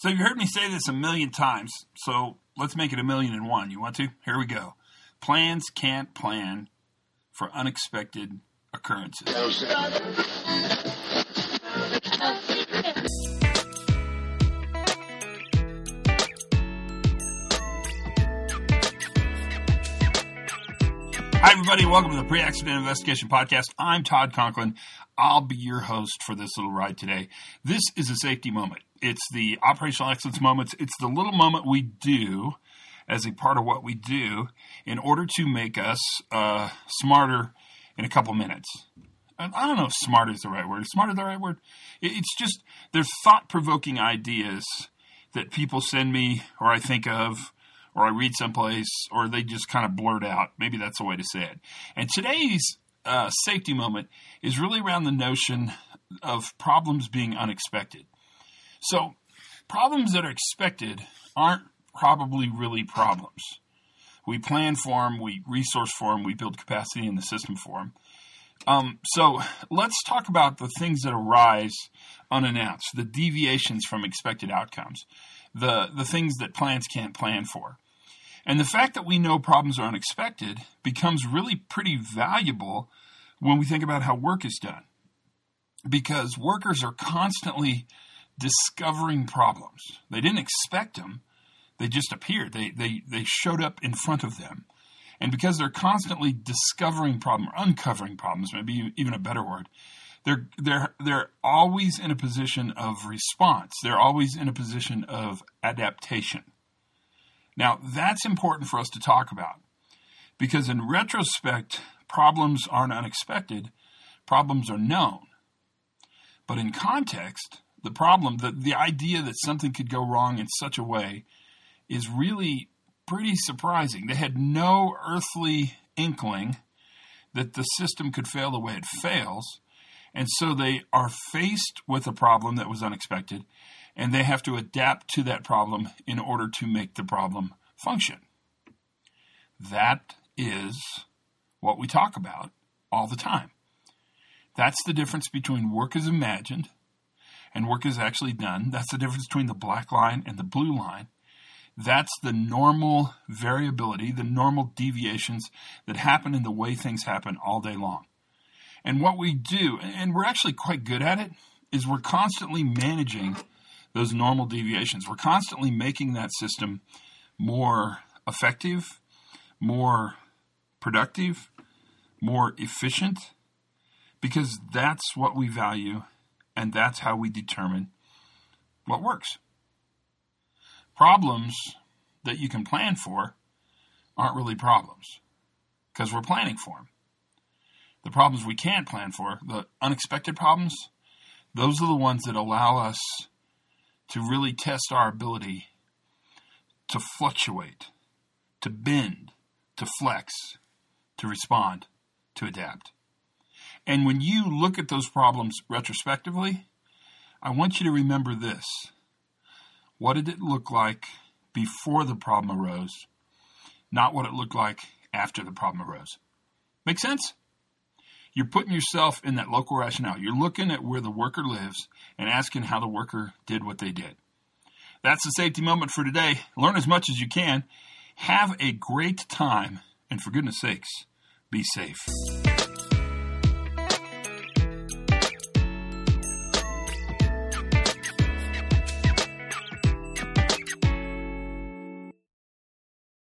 So you've heard me say this a million times, so let's make it a million and one. You want to? Here we go. Plans can't plan for unexpected occurrences. Hi, everybody. Welcome to the Pre Accident Investigation Podcast. I'm Todd Conklin. I'll be your host for this little ride today. This is a safety moment. It's the operational excellence moments. It's the little moment we do as a part of what we do in order to make us uh, smarter in a couple minutes. I don't know if smarter is the right word. Is smarter the right word? It's just, they're thought provoking ideas that people send me or I think of or I read someplace, or they just kind of blurt out. Maybe that's the way to say it. And today's uh, safety moment is really around the notion of problems being unexpected. So, problems that are expected aren't probably really problems. We plan for them, we resource for them, we build capacity in the system for them. Um, so let's talk about the things that arise unannounced, the deviations from expected outcomes, the, the things that plans can't plan for. And the fact that we know problems are unexpected becomes really pretty valuable when we think about how work is done. Because workers are constantly discovering problems. They didn't expect them, they just appeared. They, they, they showed up in front of them. And because they're constantly discovering problems, or uncovering problems, maybe even a better word, they're, they're, they're always in a position of response. They're always in a position of adaptation. Now, that's important for us to talk about because in retrospect, problems aren't unexpected, problems are known. But in context, the problem, the, the idea that something could go wrong in such a way is really pretty surprising. They had no earthly inkling that the system could fail the way it fails. And so they are faced with a problem that was unexpected, and they have to adapt to that problem in order to make the problem function. That is what we talk about all the time. That's the difference between work as imagined and work is actually done. That's the difference between the black line and the blue line. That's the normal variability, the normal deviations that happen in the way things happen all day long. And what we do, and we're actually quite good at it, is we're constantly managing those normal deviations. We're constantly making that system more effective, more productive, more efficient, because that's what we value and that's how we determine what works. Problems that you can plan for aren't really problems because we're planning for them. The problems we can't plan for, the unexpected problems, those are the ones that allow us to really test our ability to fluctuate, to bend, to flex, to respond, to adapt. And when you look at those problems retrospectively, I want you to remember this. What did it look like before the problem arose, not what it looked like after the problem arose? Make sense? You're putting yourself in that local rationale. You're looking at where the worker lives and asking how the worker did what they did. That's the safety moment for today. Learn as much as you can. Have a great time. And for goodness sakes, be safe.